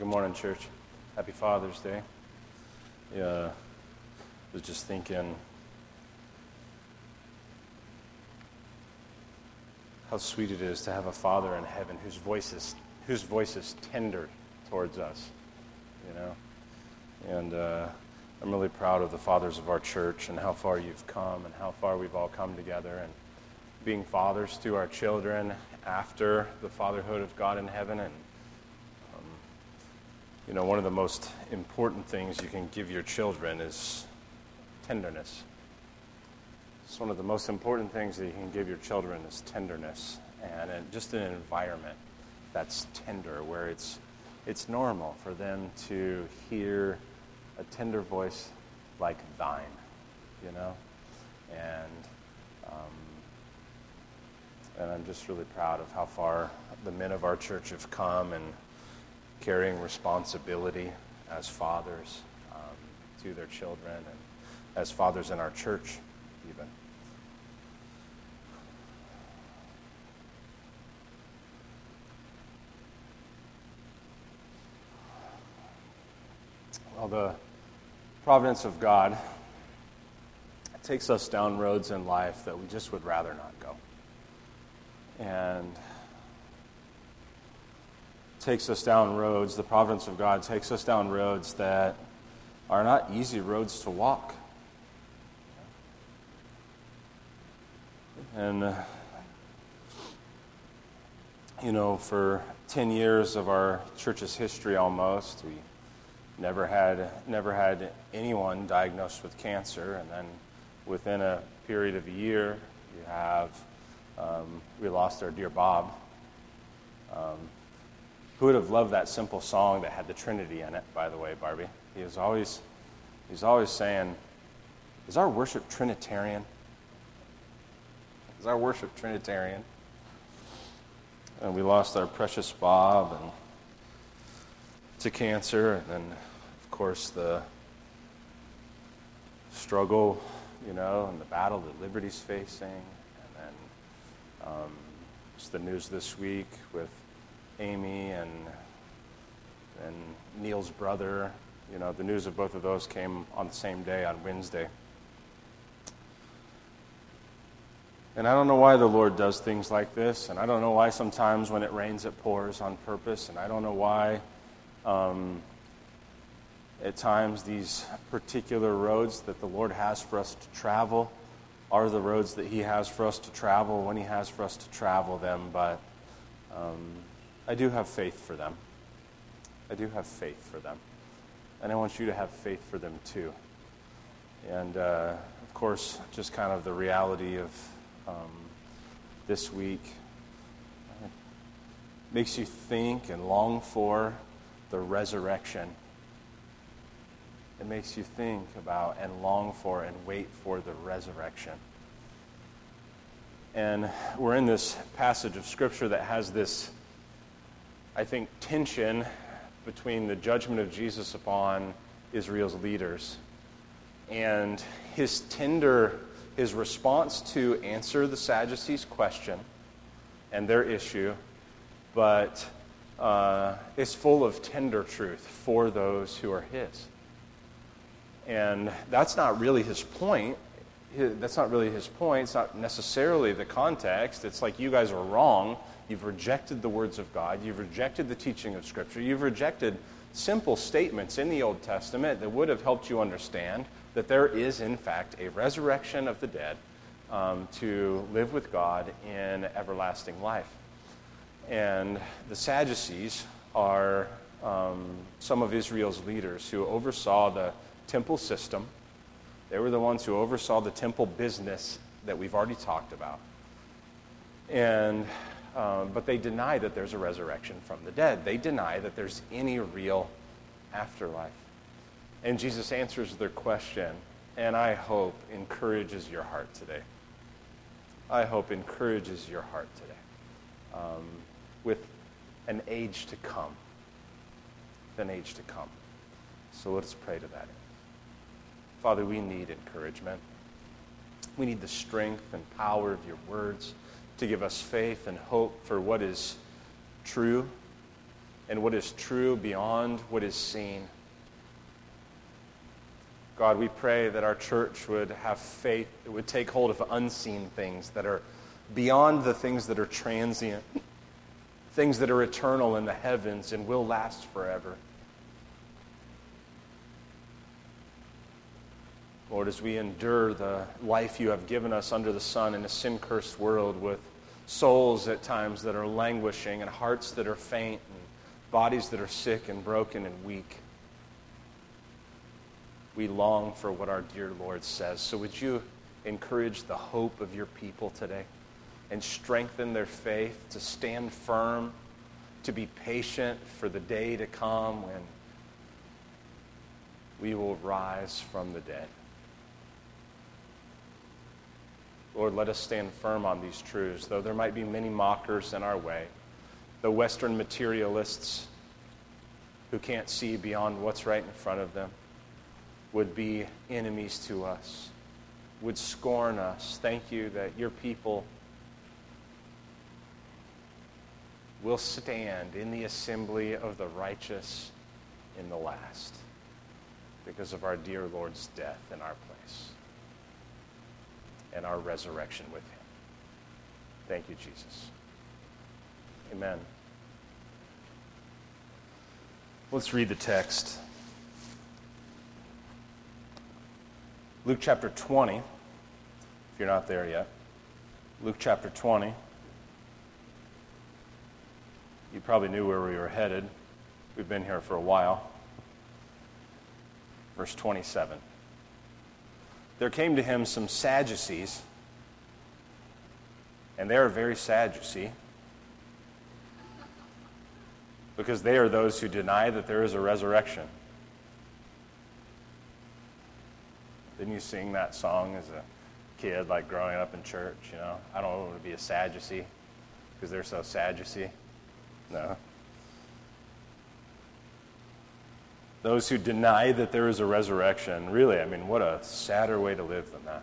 Good morning, church. Happy Father's Day. Yeah, I was just thinking how sweet it is to have a Father in heaven whose voice is, whose voice is tender towards us, you know? And uh, I'm really proud of the fathers of our church and how far you've come and how far we've all come together and being fathers to our children after the fatherhood of God in heaven and you know, one of the most important things you can give your children is tenderness. It's one of the most important things that you can give your children is tenderness and just an environment that's tender where it's it's normal for them to hear a tender voice like thine, you know, and um, and I'm just really proud of how far the men of our church have come and carrying responsibility as fathers um, to their children and as fathers in our church, even. Well, the providence of God takes us down roads in life that we just would rather not go. And takes us down roads, the providence of God takes us down roads that are not easy roads to walk. And, uh, you know, for 10 years of our church's history almost, we never had, never had anyone diagnosed with cancer. And then within a period of a year, you have, um, we lost our dear Bob. Um, who would have loved that simple song that had the Trinity in it, by the way, Barbie? He was always, he's always saying, Is our worship Trinitarian? Is our worship Trinitarian? And we lost our precious Bob and to cancer, and then, of course, the struggle, you know, and the battle that Liberty's facing, and then um, just the news this week with Amy and and Neil's brother. You know, the news of both of those came on the same day on Wednesday. And I don't know why the Lord does things like this, and I don't know why sometimes when it rains it pours on purpose, and I don't know why um, at times these particular roads that the Lord has for us to travel are the roads that He has for us to travel when He has for us to travel them, but um, I do have faith for them. I do have faith for them. And I want you to have faith for them too. And uh, of course, just kind of the reality of um, this week makes you think and long for the resurrection. It makes you think about and long for and wait for the resurrection. And we're in this passage of Scripture that has this I think, tension between the judgment of Jesus upon Israel's leaders and his tender, his response to answer the Sadducees' question and their issue, but uh, is full of tender truth for those who are his. And that's not really his point. That's not really his point. It's not necessarily the context. It's like you guys are wrong You've rejected the words of God. You've rejected the teaching of Scripture. You've rejected simple statements in the Old Testament that would have helped you understand that there is, in fact, a resurrection of the dead um, to live with God in everlasting life. And the Sadducees are um, some of Israel's leaders who oversaw the temple system. They were the ones who oversaw the temple business that we've already talked about. And um, but they deny that there's a resurrection from the dead. They deny that there's any real afterlife. And Jesus answers their question, and I hope encourages your heart today. I hope encourages your heart today um, with an age to come. An age to come. So let's pray to that. Father, we need encouragement. We need the strength and power of your words to give us faith and hope for what is true and what is true beyond what is seen. God, we pray that our church would have faith, it would take hold of unseen things that are beyond the things that are transient, things that are eternal in the heavens and will last forever. Lord, as we endure the life you have given us under the sun in a sin cursed world with souls at times that are languishing and hearts that are faint and bodies that are sick and broken and weak, we long for what our dear Lord says. So, would you encourage the hope of your people today and strengthen their faith to stand firm, to be patient for the day to come when we will rise from the dead? Lord, let us stand firm on these truths, though there might be many mockers in our way, the Western materialists who can't see beyond what's right in front of them would be enemies to us, would scorn us. Thank you that your people will stand in the assembly of the righteous in the last because of our dear Lord's death in our and our resurrection with him. Thank you, Jesus. Amen. Let's read the text. Luke chapter 20, if you're not there yet. Luke chapter 20. You probably knew where we were headed. We've been here for a while. Verse 27 there came to him some Sadducees, and they are very Sadducee because they are those who deny that there is a resurrection. Didn't you sing that song as a kid, like growing up in church? You know, I don't want to be a Sadducee because they're so Sadducee. No. Those who deny that there is a resurrection. Really, I mean, what a sadder way to live than that.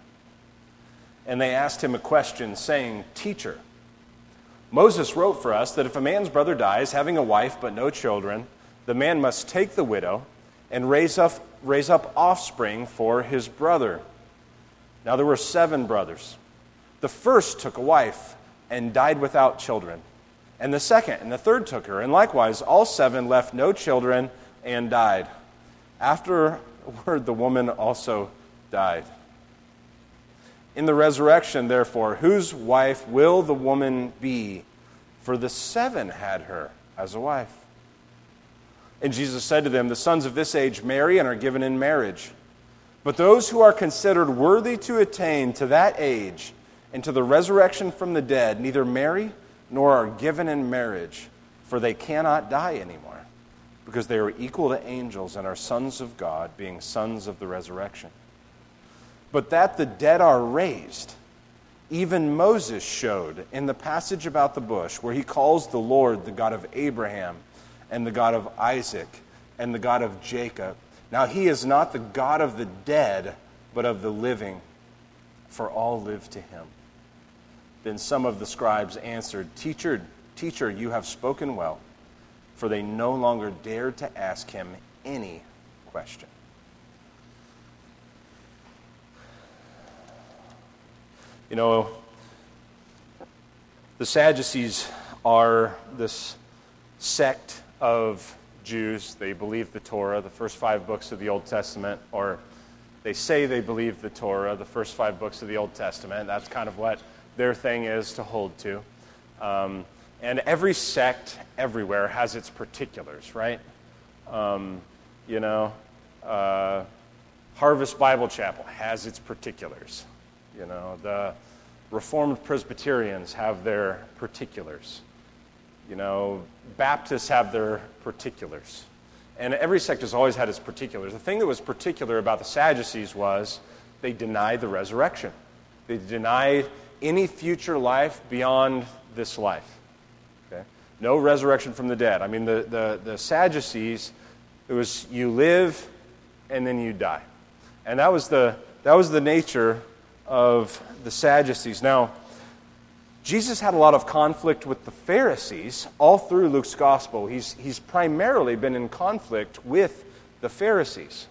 And they asked him a question, saying, Teacher, Moses wrote for us that if a man's brother dies, having a wife but no children, the man must take the widow and raise up, raise up offspring for his brother. Now there were seven brothers. The first took a wife and died without children. And the second and the third took her. And likewise, all seven left no children and died. Afterward, the woman also died. In the resurrection, therefore, whose wife will the woman be? For the seven had her as a wife. And Jesus said to them, The sons of this age marry and are given in marriage. But those who are considered worthy to attain to that age and to the resurrection from the dead neither marry nor are given in marriage, for they cannot die anymore because they are equal to angels and are sons of God, being sons of the resurrection. But that the dead are raised, even Moses showed in the passage about the bush, where he calls the Lord the God of Abraham and the God of Isaac and the God of Jacob. Now, he is not the God of the dead, but of the living, for all live to him. Then some of the scribes answered, Teacher, teacher, you have spoken well for they no longer dared to ask him any question. You know, the Sadducees are this sect of Jews. They believe the Torah, the first five books of the Old Testament, or they say they believe the Torah, the first five books of the Old Testament. That's kind of what their thing is to hold to. Um, and every sect everywhere has its particulars, right? Um, you know, uh, Harvest Bible Chapel has its particulars. You know, the Reformed Presbyterians have their particulars. You know, Baptists have their particulars. And every sect has always had its particulars. The thing that was particular about the Sadducees was they denied the resurrection, they denied any future life beyond this life. No resurrection from the dead. I mean, the, the, the Sadducees, it was you live and then you die. And that was the, that was the nature of the Sadducees. Now, Jesus had a lot of conflict with the Pharisees all through Luke's gospel. He's, he's primarily been in conflict with the Pharisees.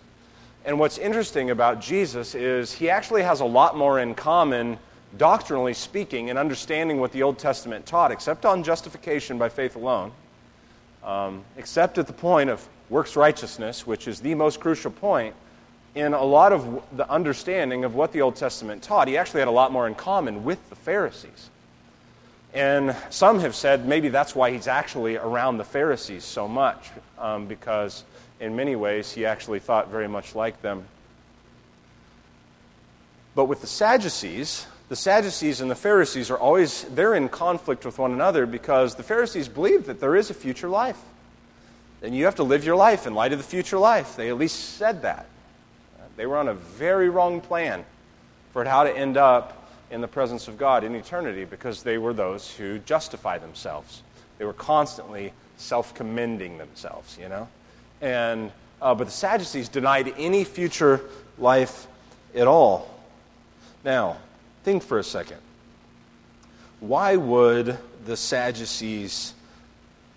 And what's interesting about Jesus is he actually has a lot more in common, doctrinally speaking, and understanding what the Old Testament taught, except on justification by faith alone, um, except at the point of works righteousness, which is the most crucial point in a lot of the understanding of what the Old Testament taught. He actually had a lot more in common with the Pharisees. And some have said maybe that's why he's actually around the Pharisees so much, um, because in many ways, he actually thought very much like them. But with the Sadducees, the Sadducees and the Pharisees are always they're in conflict with one another because the Pharisees believe that there is a future life. And you have to live your life in light of the future life. They at least said that. They were on a very wrong plan for how to end up in the presence of God in eternity because they were those who justify themselves. They were constantly self commending themselves, you know? And, uh, but the Sadducees denied any future life at all. Now, think for a second. Why would the Sadducees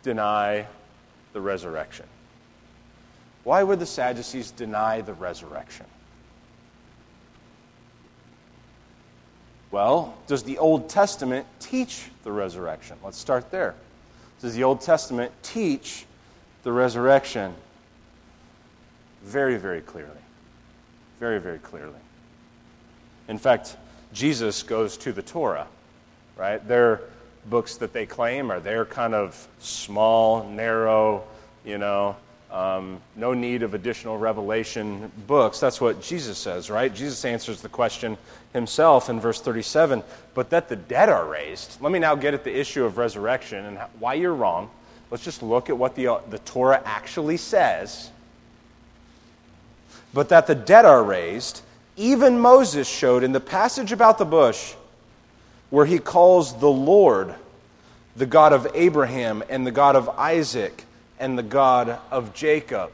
deny the resurrection? Why would the Sadducees deny the resurrection? Well, does the Old Testament teach the resurrection? Let's start there. Does the Old Testament teach the resurrection? very, very clearly. Very, very clearly. In fact, Jesus goes to the Torah, right? Their books that they claim are their kind of small, narrow, you know, um, no need of additional revelation books. That's what Jesus says, right? Jesus answers the question himself in verse 37 but that the dead are raised. Let me now get at the issue of resurrection and why you're wrong. Let's just look at what the, uh, the Torah actually says but that the dead are raised, even Moses showed in the passage about the bush, where he calls the Lord the God of Abraham and the God of Isaac and the God of Jacob.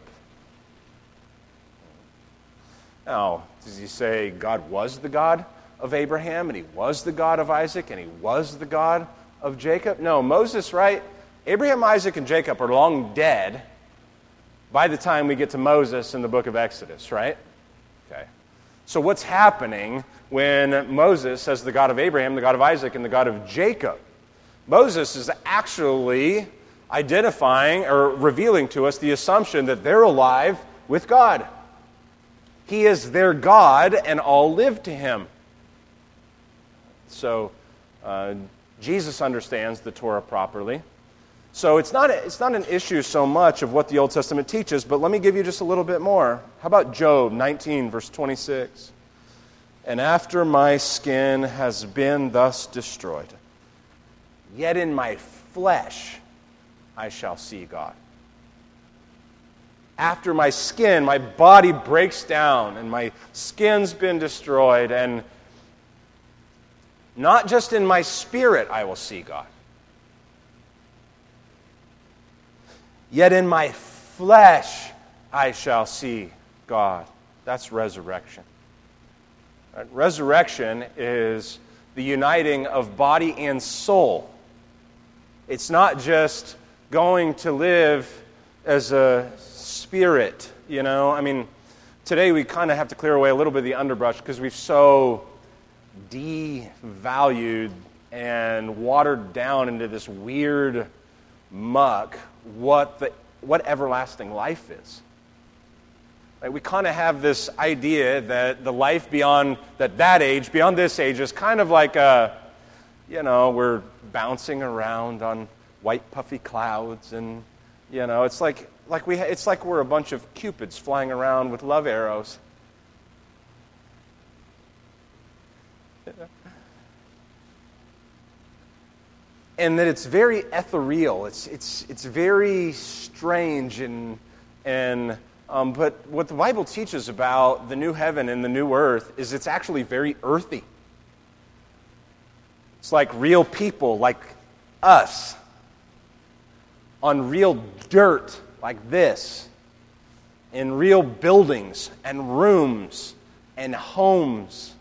Now, does he say God was the God of Abraham and he was the God of Isaac and he was the God of Jacob? No, Moses, right? Abraham, Isaac, and Jacob are long dead by the time we get to Moses in the book of Exodus, right? Okay. So, what's happening when Moses says the God of Abraham, the God of Isaac, and the God of Jacob? Moses is actually identifying or revealing to us the assumption that they're alive with God. He is their God, and all live to him. So, uh, Jesus understands the Torah properly. So it's not, a, it's not an issue so much of what the Old Testament teaches, but let me give you just a little bit more. How about Job 19, verse 26? And after my skin has been thus destroyed, yet in my flesh I shall see God. After my skin, my body breaks down, and my skin's been destroyed, and not just in my spirit I will see God Yet in my flesh I shall see God. That's resurrection. Right? Resurrection is the uniting of body and soul. It's not just going to live as a spirit, you know? I mean, today we kind of have to clear away a little bit of the underbrush because we've so devalued and watered down into this weird muck what, the, what everlasting life is. Right? We kind of have this idea that the life beyond that, that age, beyond this age, is kind of like a, you know, we're bouncing around on white puffy clouds and, you know, it's like, like we, it's like we're a bunch of cupids flying around with love arrows. And that it's very ethereal. It's, it's, it's very strange. And, and, um, but what the Bible teaches about the new heaven and the new earth is it's actually very earthy. It's like real people, like us, on real dirt like this, in real buildings and rooms and homes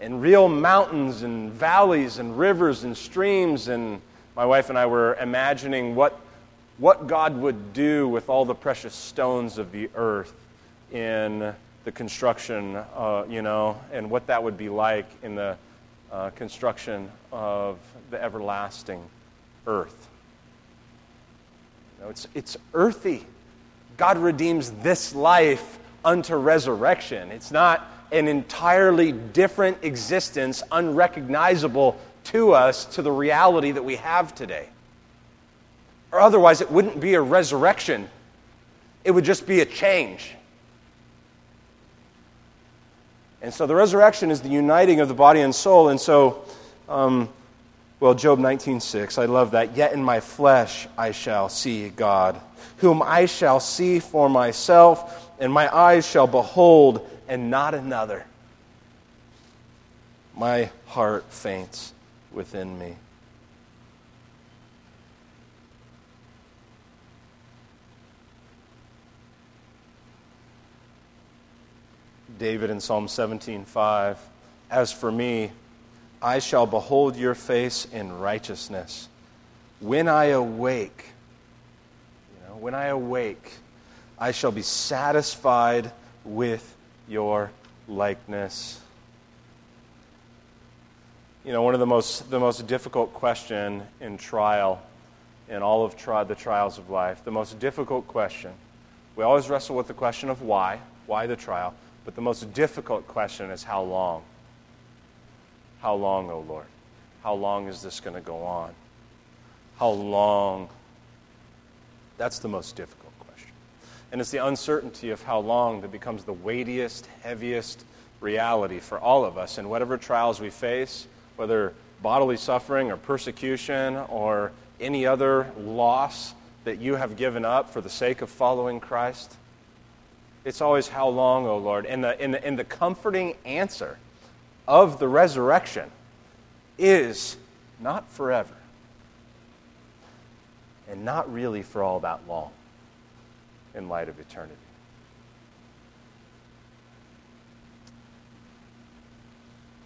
and real mountains and valleys and rivers and streams. And my wife and I were imagining what, what God would do with all the precious stones of the earth in the construction, uh, you know, and what that would be like in the uh, construction of the everlasting earth. You know, it's, it's earthy. God redeems this life unto resurrection. It's not an entirely different existence, unrecognizable to us, to the reality that we have today. Or otherwise, it wouldn't be a resurrection, it would just be a change. And so the resurrection is the uniting of the body and soul. And so, um, well, Job 19:6, I love that. Yet in my flesh I shall see God, whom I shall see for myself, and my eyes shall behold, and not another. My heart faints within me. David in Psalm 17:5, As for me, I shall behold your face in righteousness. When I awake, you know, when I awake, I shall be satisfied with your likeness. You know, one of the most, the most difficult question in trial, in all of tri- the trials of life, the most difficult question. We always wrestle with the question of why, why the trial. But the most difficult question is how long? How long, O oh Lord? How long is this going to go on? How long? That's the most difficult. And it's the uncertainty of how long that becomes the weightiest, heaviest reality for all of us. And whatever trials we face, whether bodily suffering or persecution or any other loss that you have given up for the sake of following Christ, it's always, How long, O Lord? And the, and the, and the comforting answer of the resurrection is not forever, and not really for all that long in light of eternity.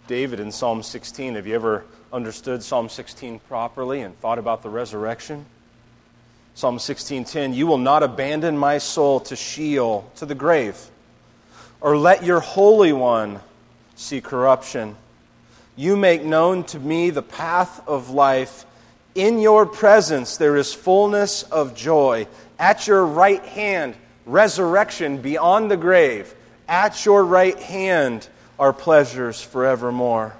David in Psalm 16, have you ever understood Psalm 16 properly and thought about the resurrection? Psalm 16:10, "You will not abandon my soul to Sheol, to the grave, or let your holy one see corruption. You make known to me the path of life. In your presence there is fullness of joy. At your right hand, resurrection beyond the grave. At your right hand are pleasures forevermore,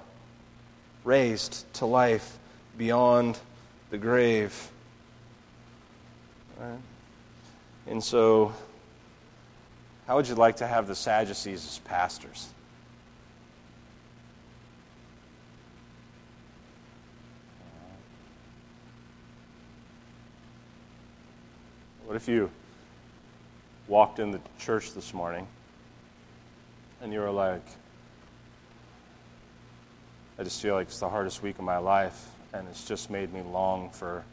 raised to life beyond the grave." Right? And so, how would you like to have the Sadducees as pastors? What if you walked in the church this morning and you were like, I just feel like it's the hardest week of my life, and it's just made me long for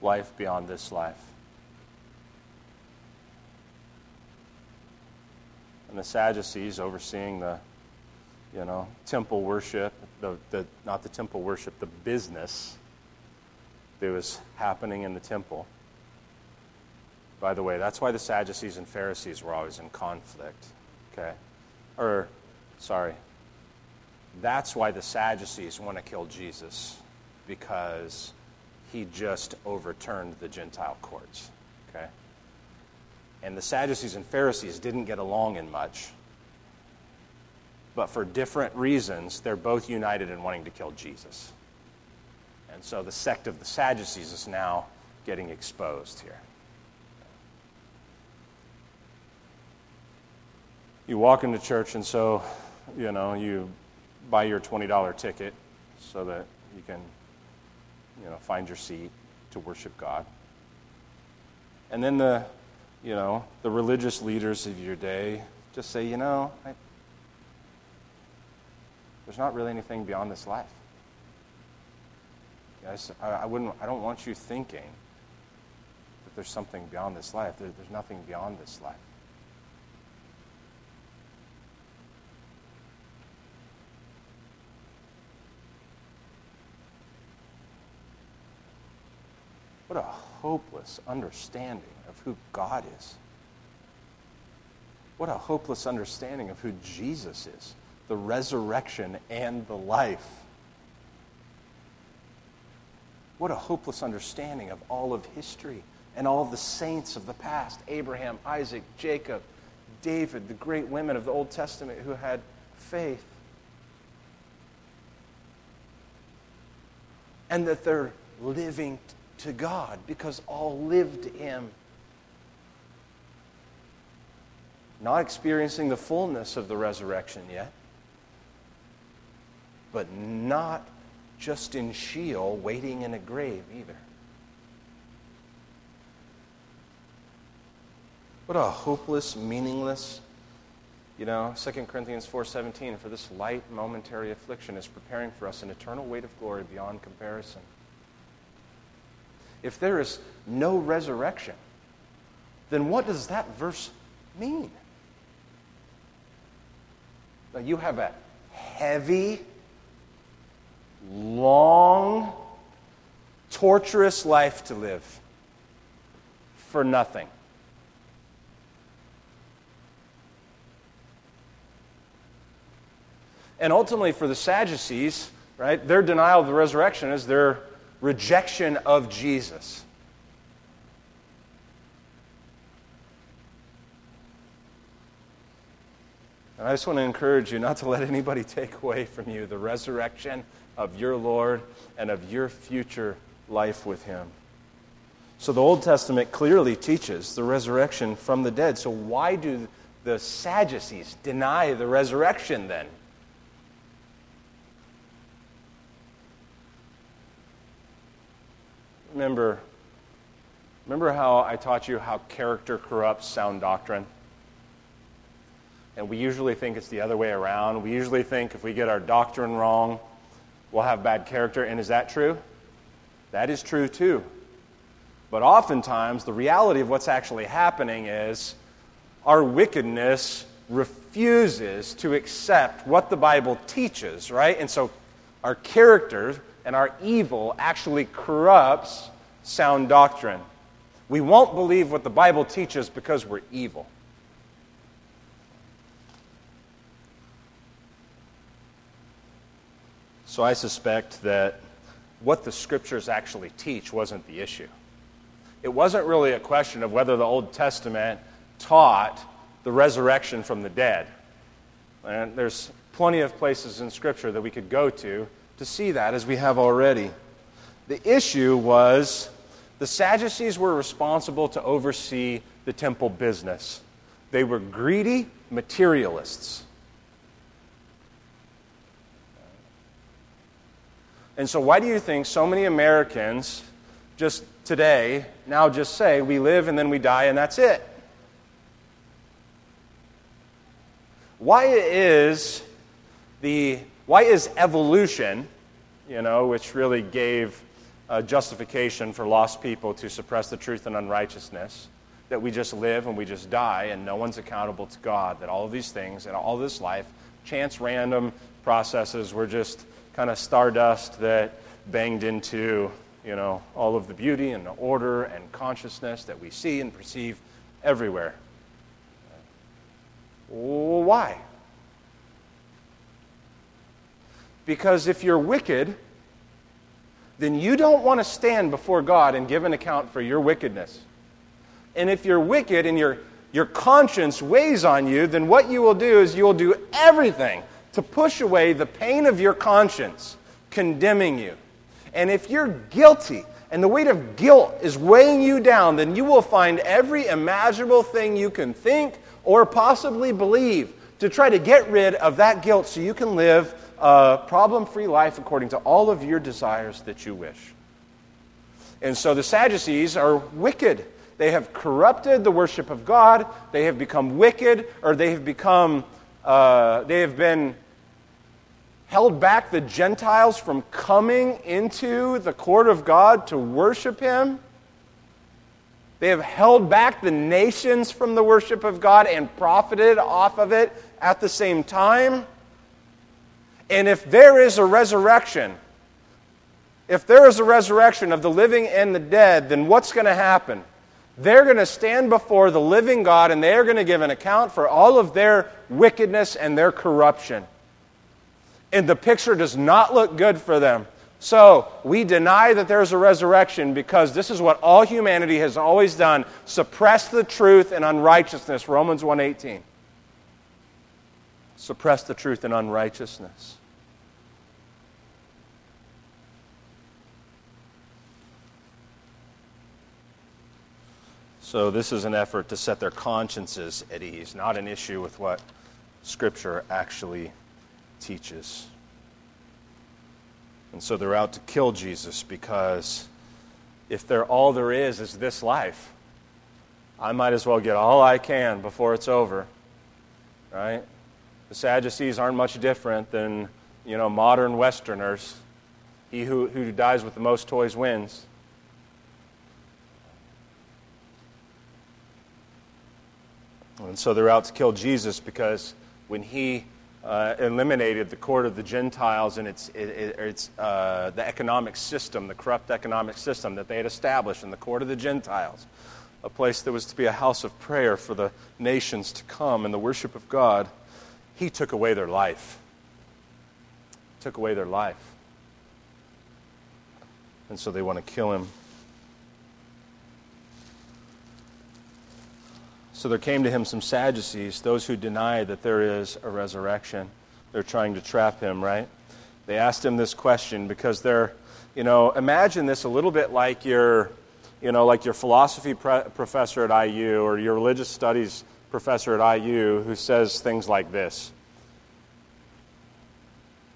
life beyond this life. And the Sadducees overseeing the, you know, temple worship, the, the, not the temple worship, the business that was happening in the temple. By the way, that's why the Sadducees and Pharisees were always in conflict. Okay? Or, sorry, that's why the Sadducees want to kill Jesus, because he just overturned the Gentile courts. Okay? And the Sadducees and Pharisees didn't get along in much. But for different reasons, they're both united in wanting to kill Jesus. And so the sect of the Sadducees is now getting exposed here. You walk into church, and so, you know, you buy your $20 ticket so that you can you know, find your seat to worship God. And then the, you know, the religious leaders of your day just say, you know, I, there's not really anything beyond this life. I, I, wouldn't, I don't want you thinking that there's something beyond this life. There, there's nothing beyond this life. What a hopeless understanding of who God is. What a hopeless understanding of who Jesus is the resurrection and the life. What a hopeless understanding of all of history and all the saints of the past Abraham, Isaac, Jacob, David, the great women of the Old Testament who had faith. And that they're living to God because all lived Him. Not experiencing the fullness of the resurrection yet, but not just in Sheol waiting in a grave either. What a hopeless, meaningless, you know, 2 Corinthians 4:17 for this light momentary affliction is preparing for us an eternal weight of glory beyond comparison. If there is no resurrection, then what does that verse mean? Now you have a heavy, long, torturous life to live for nothing. And ultimately, for the Sadducees, right, their denial of the resurrection is their rejection of Jesus. And I just want to encourage you not to let anybody take away from you the resurrection of your Lord and of your future life with Him. So the Old Testament clearly teaches the resurrection from the dead. So why do the Sadducees deny the resurrection then? Remember, remember how I taught you how character corrupts sound doctrine? And we usually think it's the other way around. We usually think if we get our doctrine wrong, we'll have bad character. And is that true? That is true too. But oftentimes, the reality of what's actually happening is our wickedness refuses to accept what the Bible teaches, right? And so our character and our evil actually corrupts sound doctrine. We won't believe what the Bible teaches because we're evil. So I suspect that what the scriptures actually teach wasn't the issue. It wasn't really a question of whether the Old Testament taught the resurrection from the dead. And there's plenty of places in Scripture that we could go to to see that, as we have already. The issue was the Sadducees were responsible to oversee the temple business, they were greedy materialists. And so, why do you think so many Americans just today now just say we live and then we die and that's it? Why is the why is evolution, you know, which really gave a justification for lost people to suppress the truth and unrighteousness, that we just live and we just die and no one's accountable to God, that all of these things and all this life, chance, random processes, were just kind of stardust that banged into, you know, all of the beauty and the order and consciousness that we see and perceive everywhere. Why? Because if you're wicked, then you don't want to stand before God and give an account for your wickedness. And if you're wicked and your, your conscience weighs on you, then what you will do is you will do everything to push away the pain of your conscience condemning you. And if you're guilty and the weight of guilt is weighing you down, then you will find every imaginable thing you can think or possibly believe to try to get rid of that guilt so you can live a problem free life according to all of your desires that you wish. And so the Sadducees are wicked. They have corrupted the worship of God. They have become wicked, or they have become, uh, they have been held back the Gentiles from coming into the court of God to worship Him. They have held back the nations from the worship of God and profited off of it at the same time. And if there is a resurrection, if there is a resurrection of the living and the dead, then what's going to happen? They're going to stand before the living God and they're going to give an account for all of their wickedness and their corruption. And the picture does not look good for them. So, we deny that there's a resurrection because this is what all humanity has always done, suppress the truth and unrighteousness, Romans 1:18. Suppress the truth and unrighteousness. So, this is an effort to set their consciences at ease, not an issue with what Scripture actually teaches. And so they're out to kill Jesus because if they're all there is is this life, I might as well get all I can before it's over. Right? The Sadducees aren't much different than, you know, modern Westerners. He who, who dies with the most toys wins. And so they're out to kill Jesus because when he uh, eliminated the court of the Gentiles and its, it, its, uh, the economic system, the corrupt economic system that they had established in the court of the Gentiles, a place that was to be a house of prayer for the nations to come and the worship of God, he took away their life. Took away their life. And so they want to kill him. So there came to him some Sadducees, those who deny that there is a resurrection. They're trying to trap him, right? They asked him this question because they're, you know, imagine this a little bit like your, you know, like your philosophy pre- professor at IU or your religious studies professor at IU who says things like this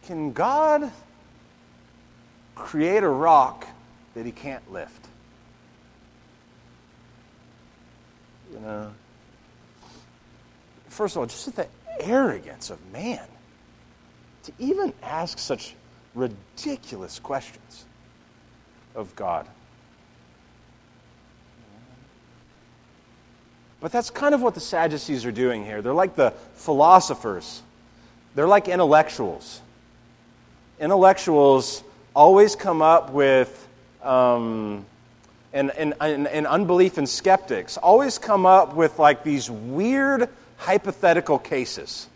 Can God create a rock that he can't lift? You know, first of all, just the arrogance of man to even ask such ridiculous questions of God. But that's kind of what the Sadducees are doing here. They're like the philosophers, they're like intellectuals. Intellectuals always come up with, um, and, and, and, and unbelief and skeptics always come up with like these weird hypothetical cases.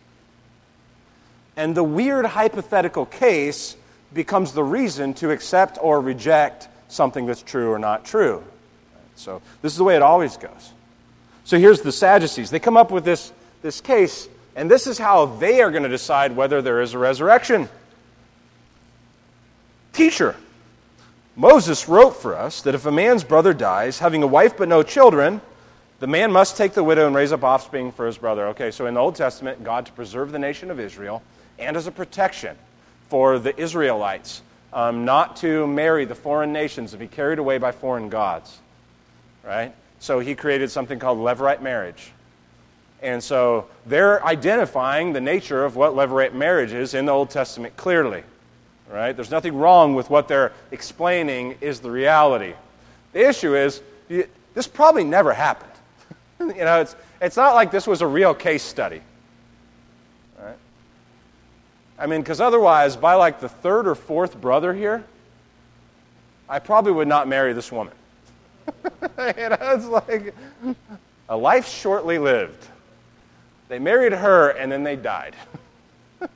And the weird hypothetical case becomes the reason to accept or reject something that's true or not true. So this is the way it always goes. So here's the Sadducees. They come up with this, this case, and this is how they are going to decide whether there is a resurrection. Teacher, Moses wrote for us that if a man's brother dies, having a wife but no children, the man must take the widow and raise up offspring for his brother. Okay, so in the Old Testament, God to preserve the nation of Israel and as a protection for the Israelites, um, not to marry the foreign nations and be carried away by foreign gods. Right? So he created something called levirate marriage. And so they're identifying the nature of what levirate marriage is in the Old Testament clearly. Right? There's nothing wrong with what they're explaining is the reality. The issue is this probably never happened. you know, it's, it's not like this was a real case study. Right? I mean, because otherwise, by like the third or fourth brother here, I probably would not marry this woman. you know, it's like a life shortly lived. They married her and then they died.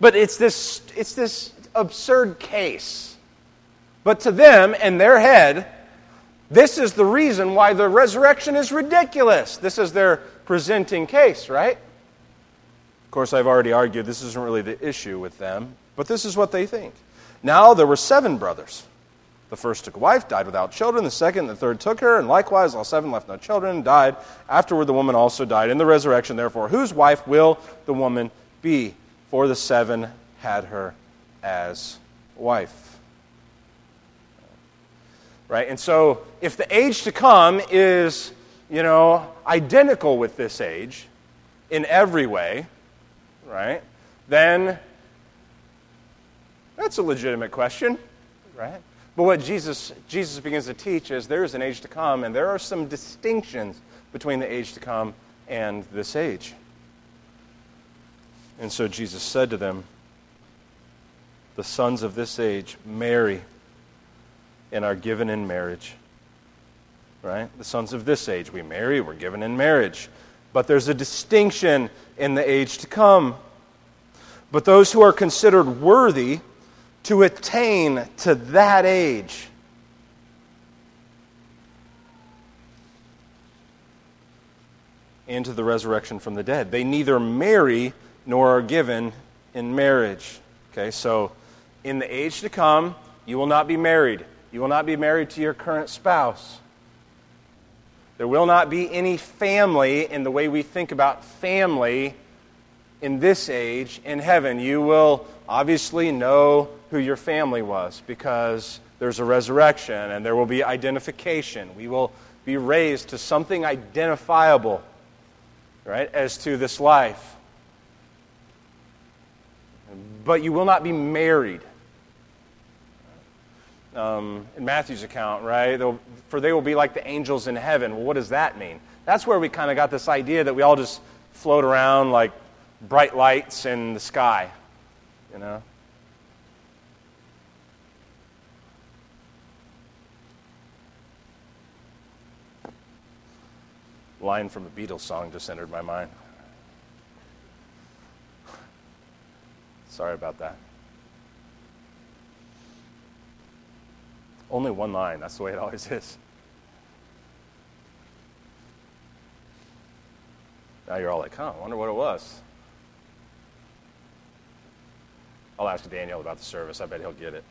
but it's this, it's this absurd case. But to them, in their head, this is the reason why the resurrection is ridiculous. This is their presenting case, right? Of course, I've already argued this isn't really the issue with them, but this is what they think. Now there were seven brothers. The first took a wife, died without children. The second and the third took her, and likewise all seven left no children, and died. Afterward, the woman also died. In the resurrection, therefore, whose wife will the woman be? For the seven had her as wife right? And so if the age to come is, you know, identical with this age in every way, right? Then that's a legitimate question, right? But what Jesus, Jesus begins to teach is there is an age to come, and there are some distinctions between the age to come and this age. And so Jesus said to them, the sons of this age marry and are given in marriage. Right? The sons of this age, we marry, we're given in marriage. But there's a distinction in the age to come. But those who are considered worthy to attain to that age, into the resurrection from the dead. They neither marry nor are given in marriage. Okay, so in the age to come, you will not be married. You will not be married to your current spouse. There will not be any family in the way we think about family in this age in heaven. You will obviously know who your family was because there's a resurrection and there will be identification. We will be raised to something identifiable right, as to this life. But you will not be married. Um, in Matthew's account, right? They'll, for they will be like the angels in heaven. Well, what does that mean? That's where we kind of got this idea that we all just float around like bright lights in the sky, you know? line from a Beatles song just entered my mind. Sorry about that. Only one line, that's the way it always is. Now you're all like, huh, I wonder what it was. I'll ask Daniel about the service. I bet he'll get it.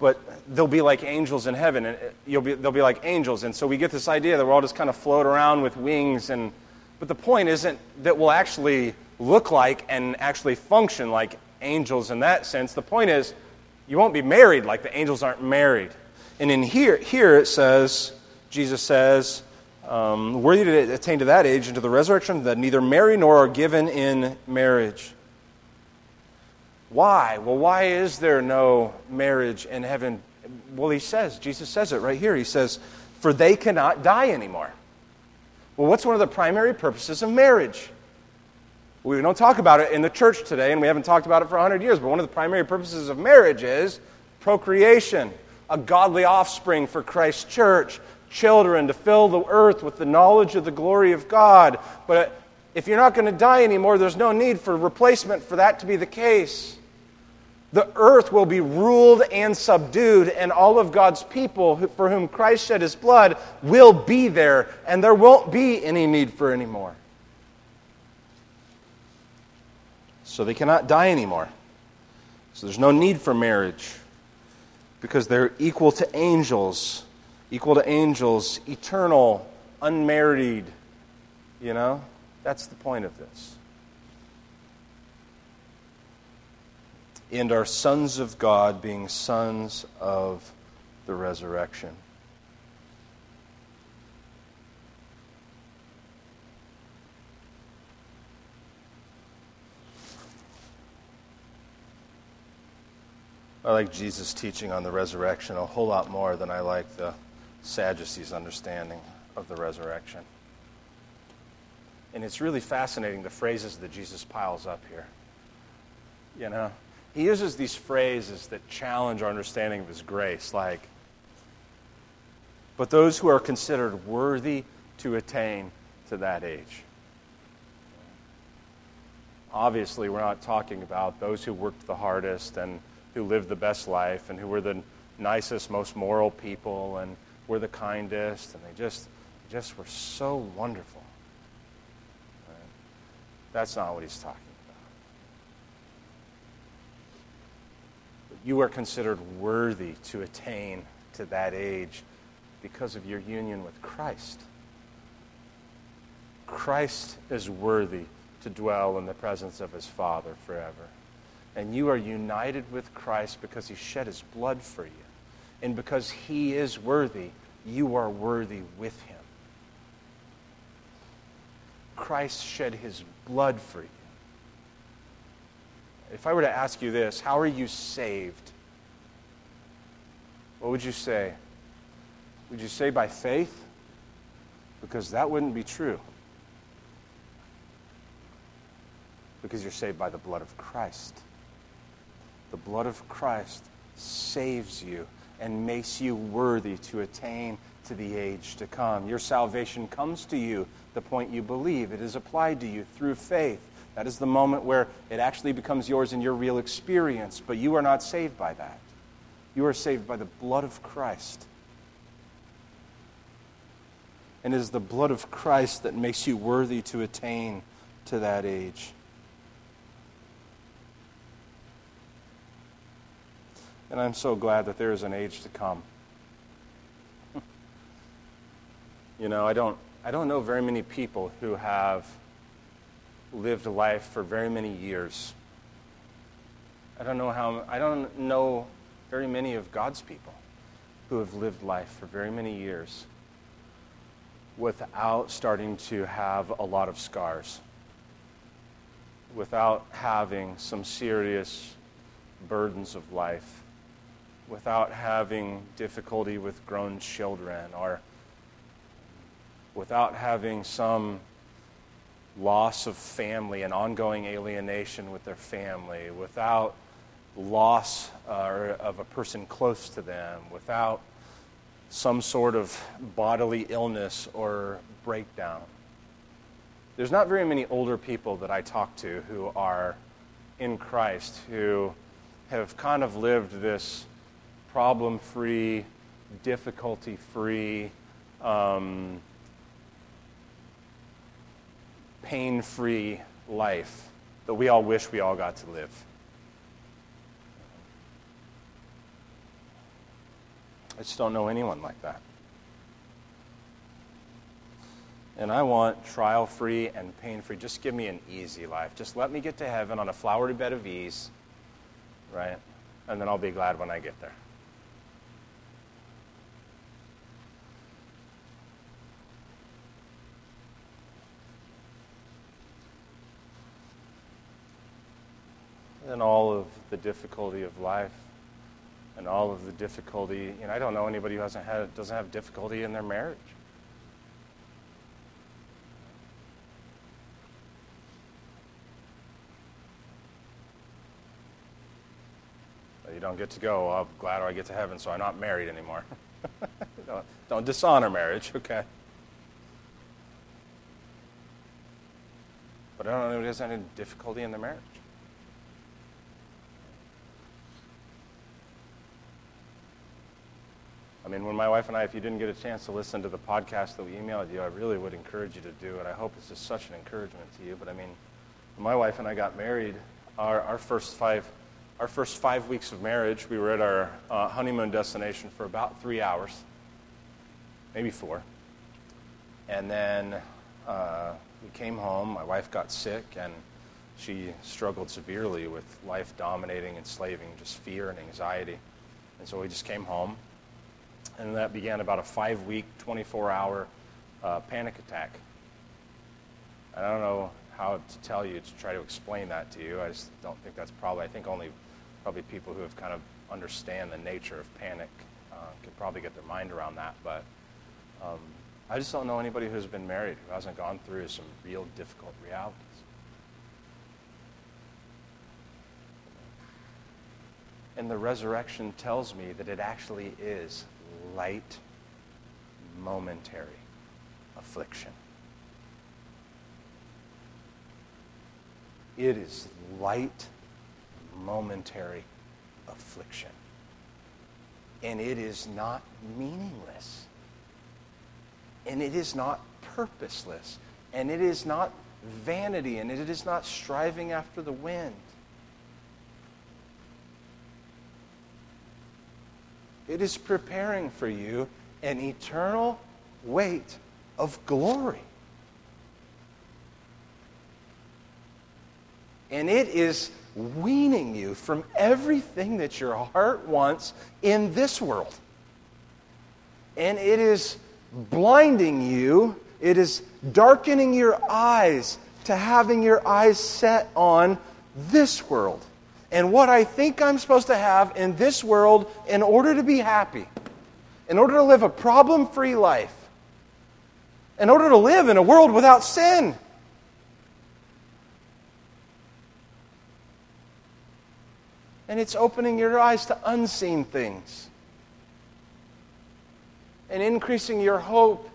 but they'll be like angels in heaven, and uh, you'll be, they'll be like angels. And so we get this idea that we're all just kind of float around with wings. And, but the point isn't that we'll actually look like and actually function like angels in that sense. The point is, you won't be married like the angels aren't married. And in here, here it says, Jesus says, um, worthy to attain to that age and to the resurrection that neither marry nor are given in marriage. Why? Well, why is there no marriage in heaven? Well, he says, Jesus says it right here. He says, For they cannot die anymore. Well, what's one of the primary purposes of marriage? We don't talk about it in the church today, and we haven't talked about it for 100 years, but one of the primary purposes of marriage is procreation, a godly offspring for Christ's church, children to fill the earth with the knowledge of the glory of God. But if you're not going to die anymore, there's no need for replacement for that to be the case the earth will be ruled and subdued, and all of God's people for whom Christ shed his blood will be there, and there won't be any need for any more. So they cannot die anymore. So there's no need for marriage because they're equal to angels, equal to angels, eternal, unmarried. You know? That's the point of this. and are sons of God, being sons of the resurrection. I like Jesus' teaching on the resurrection a whole lot more than I like the Sadducees' understanding of the resurrection. And it's really fascinating the phrases that Jesus piles up here. You know, he uses these phrases that challenge our understanding of his grace, like, but those who are considered worthy to attain to that age. Obviously, we're not talking about those who worked the hardest and who lived the best life and who were the nicest, most moral people and were the kindest and they just, just were so wonderful. That's not what he's talking about. you are considered worthy to attain to that age because of your union with Christ. Christ is worthy to dwell in the presence of his Father forever. And you are united with Christ because he shed his blood for you. And because he is worthy, you are worthy with him. Christ shed his blood for you. If I were to ask you this, how are you saved? What would you say? Would you say by faith? Because that wouldn't be true. Because you're saved by the blood of Christ. The blood of Christ saves you and makes you worthy to attain to the age to come. Your salvation comes to you the point you believe. It is applied to you through faith. That is the moment where it actually becomes yours in your real experience, but you are not saved by that. You are saved by the blood of Christ. And it is the blood of Christ that makes you worthy to attain to that age. And I'm so glad that there is an age to come. you know, I don't, I don't know very many people who have lived life for very many years. I don't know how, I don't know very many of God's people who have lived life for very many years without starting to have a lot of scars, without having some serious burdens of life, without having difficulty with grown children, or without having some loss of family and ongoing alienation with their family, without loss uh, of a person close to them, without some sort of bodily illness or breakdown. There's not very many older people that I talk to who are in Christ who have kind of lived this problem free, difficulty free, um, pain free life that we all wish we all got to live. I just don't know anyone like that. And I want trial free and pain free. Just give me an easy life. Just let me get to heaven on a flowery bed of ease, right? And then I'll be glad when I get there. And all of the difficulty of life and all of the difficulty. You know, I don't know anybody who hasn't had, doesn't have difficulty in their marriage. You don't get to go. Oh, I'm glad I get to heaven, so I'm not married anymore. don't, don't dishonor marriage, okay? But I don't know who has any difficulty in their marriage. I mean, when my wife and I, if you didn't get a chance to listen to the podcast that we emailed you, I really would encourage you to do it. I hope it's just such an encouragement to you. But I mean, my wife and I got married, our, our first five our first five weeks of marriage, we were at our uh, honeymoon destination for about three hours, maybe four. And then uh, we came home. My wife got sick, and she struggled severely with life dominating, enslaving, just fear and anxiety. And so we just came home and that began about a five week, 24 hour uh, panic attack. I don't know how to tell you to try to explain that to you. I just don't think that's probably, I think only probably people who have kind of understand the nature of panic uh, could probably get their mind around that. But um, I just don't know anybody who's been married who hasn't gone through some real difficult realities. And the resurrection tells me that it actually is light, momentary affliction. It is light, momentary affliction. And it is not meaningless. And it is not purposeless. And it is not vanity. And it is not striving after the wind. It is preparing for you an eternal weight of glory. And it is weaning you from everything that your heart wants in this world. And it is blinding you, it is darkening your eyes to having your eyes set on this world and what I think I'm supposed to have in this world in order to be happy, in order to live a problem free life, in order to live in a world without sin. And it's opening your eyes to unseen things and increasing your hope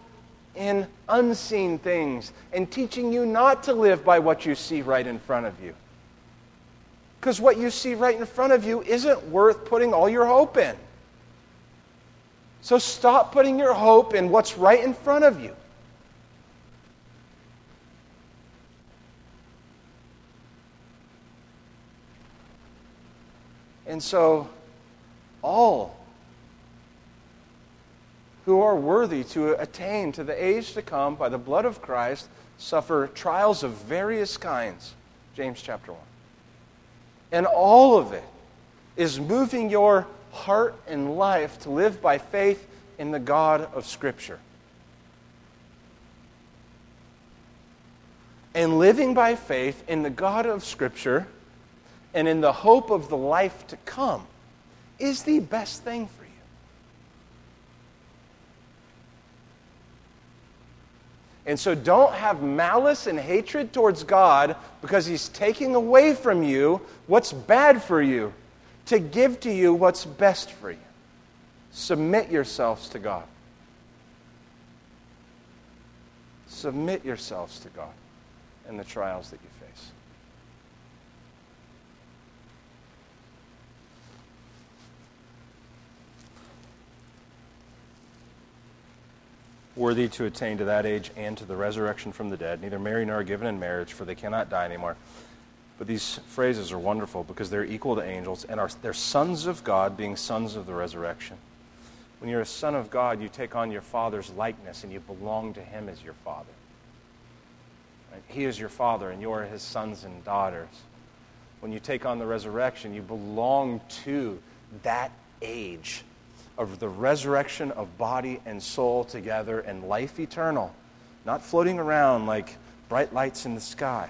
in unseen things and teaching you not to live by what you see right in front of you. Because what you see right in front of you isn't worth putting all your hope in. So stop putting your hope in what's right in front of you. And so, all who are worthy to attain to the age to come by the blood of Christ suffer trials of various kinds. James chapter 1. And all of it is moving your heart and life to live by faith in the God of Scripture. And living by faith in the God of Scripture and in the hope of the life to come is the best thing for you. And so don't have malice and hatred towards God because He's taking away from you what's bad for you to give to you what's best for you. Submit yourselves to God. Submit yourselves to God in the trials that you face. Worthy to attain to that age and to the resurrection from the dead, neither marry nor are given in marriage, for they cannot die anymore. But these phrases are wonderful because they're equal to angels and are, they're sons of God, being sons of the resurrection. When you're a son of God, you take on your father's likeness and you belong to him as your father. He is your father and you're his sons and daughters. When you take on the resurrection, you belong to that age of the resurrection of body and soul together and life eternal, not floating around like bright lights in the sky,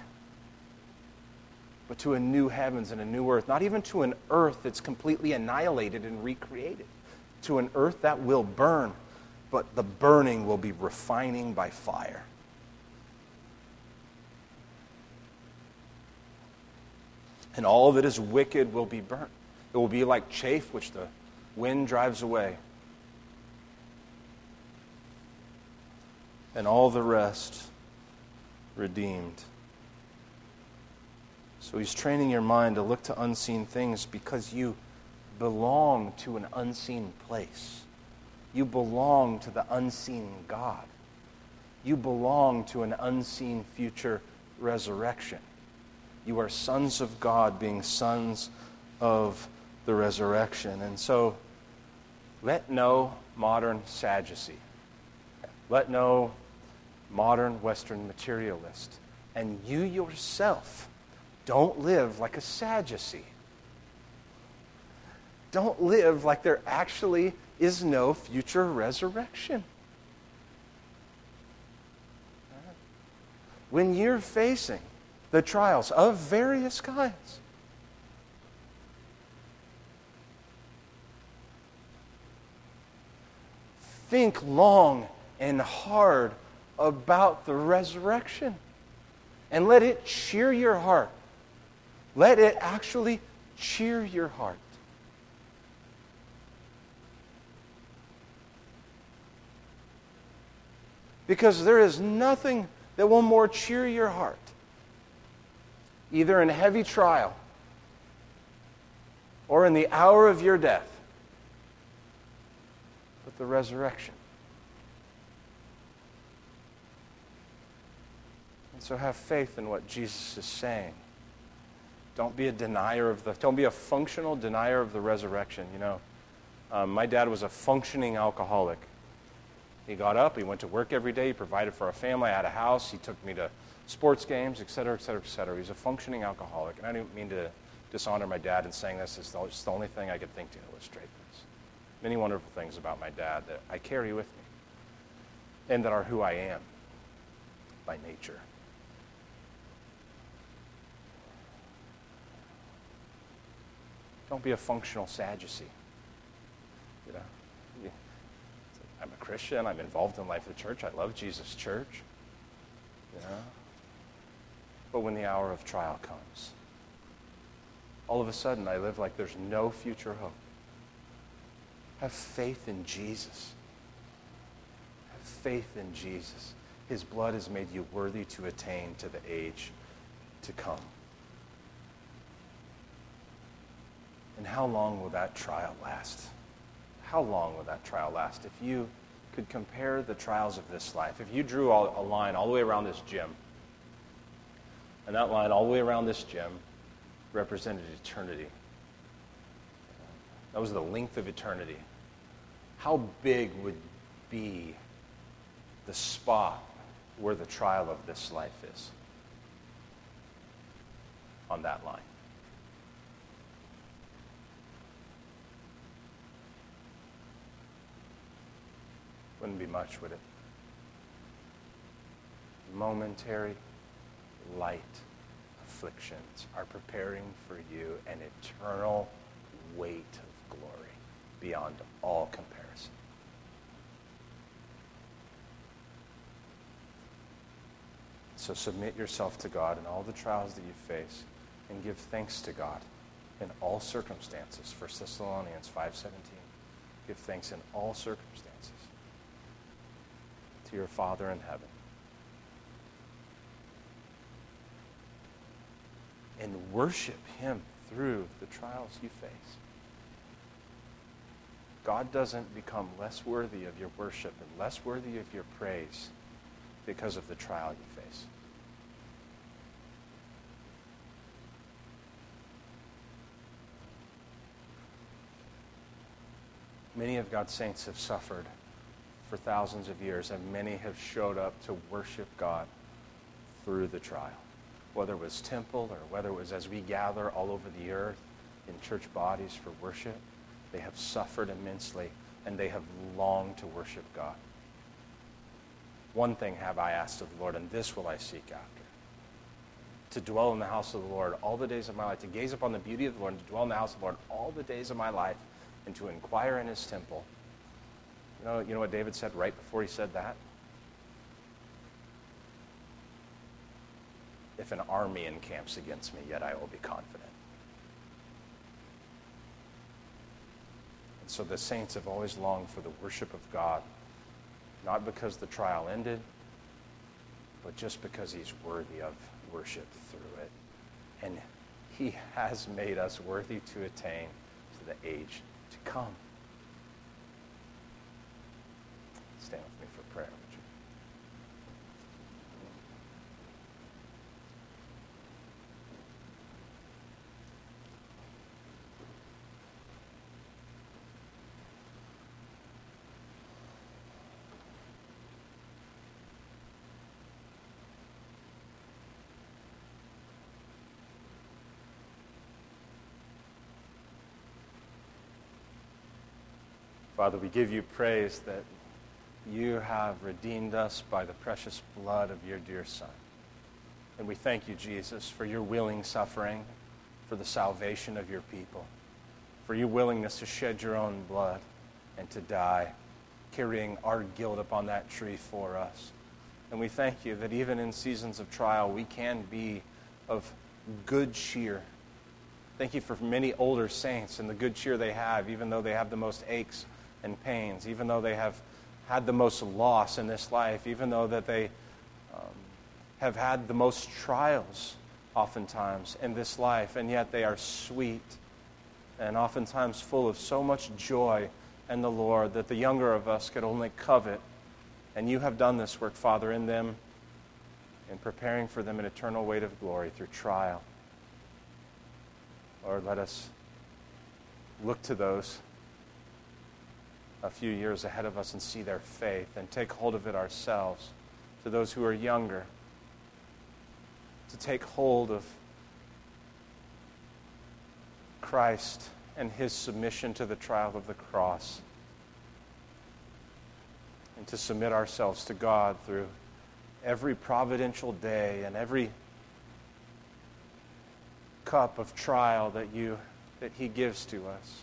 but to a new heavens and a new earth, not even to an earth that's completely annihilated and recreated, to an earth that will burn, but the burning will be refining by fire. And all that is wicked will be burnt. It will be like chaff which the wind drives away. And all the rest redeemed. So he's training your mind to look to unseen things because you belong to an unseen place. You belong to the unseen God. You belong to an unseen future resurrection. You are sons of God, being sons of the resurrection. And so let no modern Sadducee, let no modern Western materialist, and you yourself don't live like a Sadducee. Don't live like there actually is no future resurrection. When you're facing the trials of various kinds, think long and hard about the resurrection and let it cheer your heart. Let it actually cheer your heart. Because there is nothing that will more cheer your heart, either in heavy trial or in the hour of your death, the resurrection. And so have faith in what Jesus is saying. Don't be a denier of the, don't be a functional denier of the resurrection. You know, um, my dad was a functioning alcoholic. He got up, he went to work every day, he provided for our family, I had a house, he took me to sports games, et cetera, et cetera, et cetera. He's a functioning alcoholic. And I didn't mean to dishonor my dad in saying this. It's the only thing I could think to illustrate many wonderful things about my dad that I carry with me and that are who I am by nature. Don't be a functional Sadducee. You know, I'm a Christian. I'm involved in life of the church. I love Jesus' church. You know, but when the hour of trial comes, all of a sudden I live like there's no future hope. Have faith in Jesus. Have faith in Jesus. His blood has made you worthy to attain to the age to come. And how long will that trial last? How long will that trial last? If you could compare the trials of this life, if you drew a line all the way around this gym, and that line all the way around this gym represented eternity. That was the length of eternity. How big would be the spot where the trial of this life is on that line? Wouldn't be much, would it? Momentary light afflictions are preparing for you an eternal weight of glory beyond all comparison. So submit yourself to God in all the trials that you face and give thanks to God in all circumstances. 1 Thessalonians 5:17. Give thanks in all circumstances to your Father in heaven and worship Him through the trials you face. God doesn't become less worthy of your worship and less worthy of your praise because of the trial you face. Many of God's saints have suffered for thousands of years, and many have showed up to worship God through the trial whether it was temple or whether it was as we gather all over the earth in church bodies for worship, they have suffered immensely and they have longed to worship God. One thing have I asked of the Lord, and this will I seek after to dwell in the house of the Lord all the days of my life, to gaze upon the beauty of the Lord, to dwell in the house of the Lord all the days of my life, and to inquire in his temple. You know, you know what David said right before he said that? If an army encamps against me, yet I will be confident. And so the saints have always longed for the worship of God, not because the trial ended, but just because he's worthy of worship through it. And he has made us worthy to attain to the age to come. Stand with me for prayer. Father, we give you praise that you have redeemed us by the precious blood of your dear Son. And we thank you, Jesus, for your willing suffering, for the salvation of your people, for your willingness to shed your own blood and to die, carrying our guilt upon that tree for us. And we thank you that even in seasons of trial, we can be of good cheer. Thank you for many older saints and the good cheer they have, even though they have the most aches and pains, even though they have had the most loss in this life, even though that they um, have had the most trials oftentimes in this life, and yet they are sweet and oftentimes full of so much joy in the Lord that the younger of us could only covet. And you have done this work, Father, in them in preparing for them an eternal weight of glory through trial. Lord, let us look to those a few years ahead of us and see their faith and take hold of it ourselves. To those who are younger, to take hold of Christ and his submission to the trial of the cross, and to submit ourselves to God through every providential day and every cup of trial that you that he gives to us.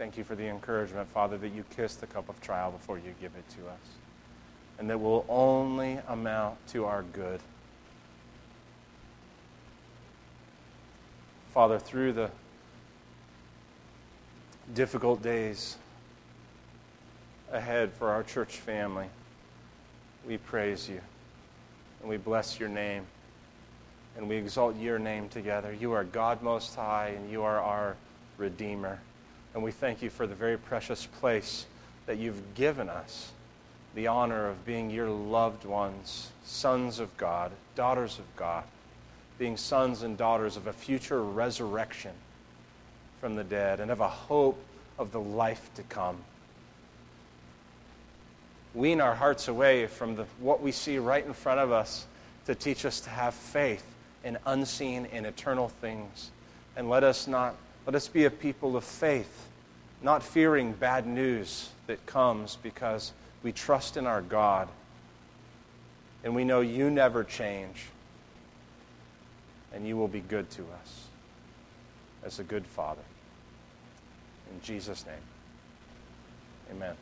Thank you for the encouragement, Father, that you kiss the cup of trial before you give it to us. And that will only amount to our good. Father, through the difficult days ahead for our church family, we praise you and we bless your name and we exalt your name together. You are God Most High and you are our Redeemer. And we thank you for the very precious place that you've given us the honor of being your loved ones, sons of God, daughters of God, being sons and daughters of a future resurrection from the dead and of a hope of the life to come. Wean our hearts away from the, what we see right in front of us to teach us to have faith in unseen and eternal things. And let us not let us be a people of faith, not fearing bad news that comes because we trust in our God. And we know you never change. And you will be good to us as a good father. In Jesus' name, amen.